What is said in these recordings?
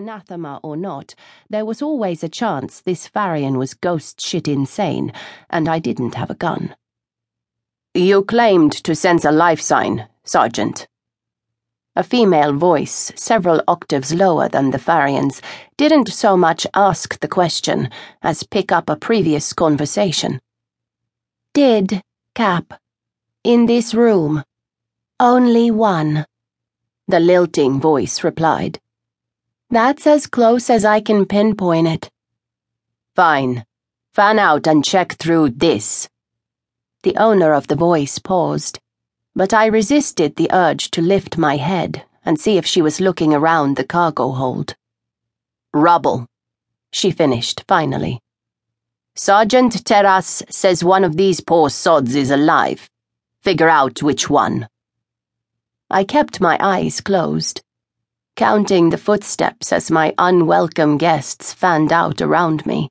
anathema or not, there was always a chance this Farian was ghost shit insane, and I didn't have a gun. You claimed to sense a life sign, Sergeant. A female voice, several octaves lower than the Farian's, didn't so much ask the question as pick up a previous conversation. Did, Cap. In this room. Only one. The lilting voice replied. That's as close as I can pinpoint it. Fine. Fan out and check through this. The owner of the voice paused, but I resisted the urge to lift my head and see if she was looking around the cargo hold. Rubble, she finished finally. Sergeant Terras says one of these poor sods is alive. Figure out which one. I kept my eyes closed, counting the footsteps as my unwelcome guests fanned out around me.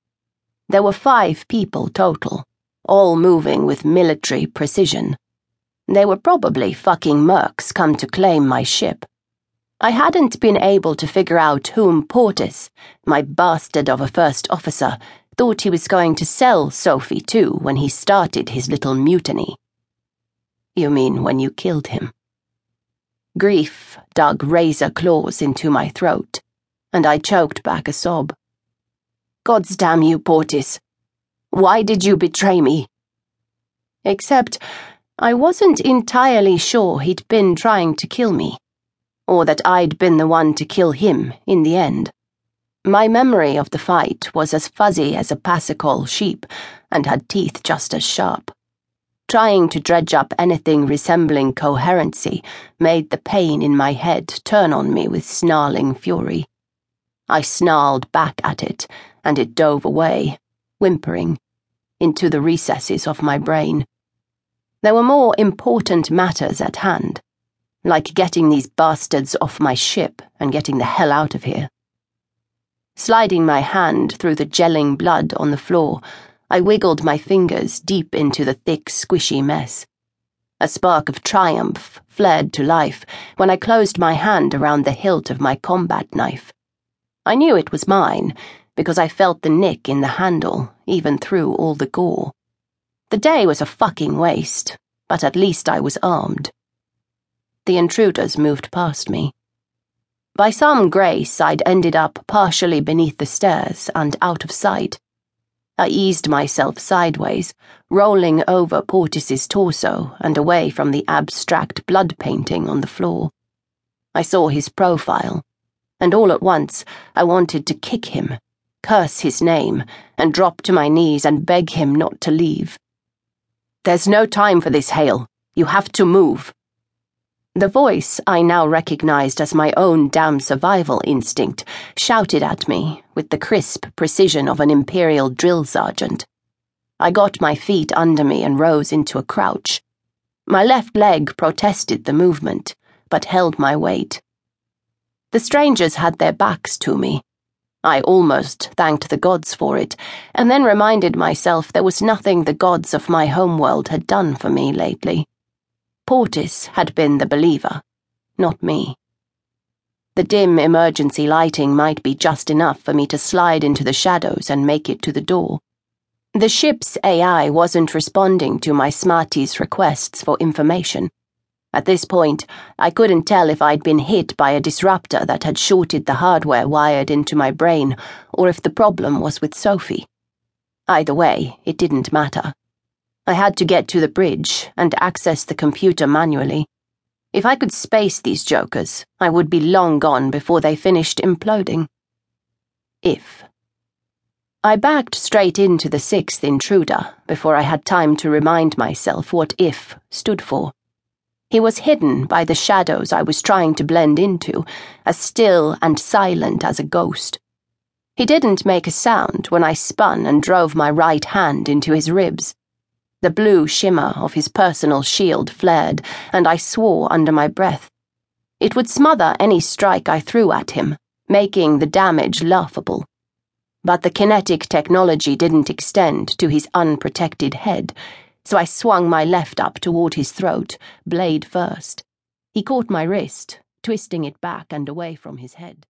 There were five people total, all moving with military precision. They were probably fucking mercs come to claim my ship. I hadn't been able to figure out whom Portis, my bastard of a first officer, thought he was going to sell Sophie to when he started his little mutiny. You mean when you killed him? Grief dug razor claws into my throat, and I choked back a sob. God's damn you, Portis. Why did you betray me? Except, I wasn't entirely sure he'd been trying to kill me, or that I'd been the one to kill him in the end. My memory of the fight was as fuzzy as a Passacol sheep and had teeth just as sharp. Trying to dredge up anything resembling coherency made the pain in my head turn on me with snarling fury. I snarled back at it, and it dove away, whimpering, into the recesses of my brain. There were more important matters at hand, like getting these bastards off my ship and getting the hell out of here. Sliding my hand through the gelling blood on the floor, I wiggled my fingers deep into the thick, squishy mess. A spark of triumph flared to life when I closed my hand around the hilt of my combat knife. I knew it was mine because I felt the nick in the handle, even through all the gore. The day was a fucking waste, but at least I was armed. The intruders moved past me. By some grace, I'd ended up partially beneath the stairs and out of sight. I eased myself sideways, rolling over Portis's torso and away from the abstract blood painting on the floor. I saw his profile, and all at once I wanted to kick him, curse his name, and drop to my knees and beg him not to leave. There's no time for this, Hail. You have to move. The voice I now recognized as my own damn survival instinct shouted at me with the crisp precision of an imperial drill sergeant. I got my feet under me and rose into a crouch. My left leg protested the movement, but held my weight. The strangers had their backs to me. I almost thanked the gods for it, and then reminded myself there was nothing the gods of my homeworld had done for me lately. Portis had been the believer, not me. The dim emergency lighting might be just enough for me to slide into the shadows and make it to the door. The ship's AI wasn't responding to my Smarty's requests for information. At this point, I couldn't tell if I'd been hit by a disruptor that had shorted the hardware wired into my brain, or if the problem was with Sophie. Either way, it didn't matter. I had to get to the bridge and access the computer manually. If I could space these jokers, I would be long gone before they finished imploding. If. I backed straight into the sixth intruder before I had time to remind myself what if stood for. He was hidden by the shadows I was trying to blend into, as still and silent as a ghost. He didn't make a sound when I spun and drove my right hand into his ribs. The blue shimmer of his personal shield flared, and I swore under my breath. It would smother any strike I threw at him, making the damage laughable. But the kinetic technology didn't extend to his unprotected head, so I swung my left up toward his throat, blade first. He caught my wrist, twisting it back and away from his head.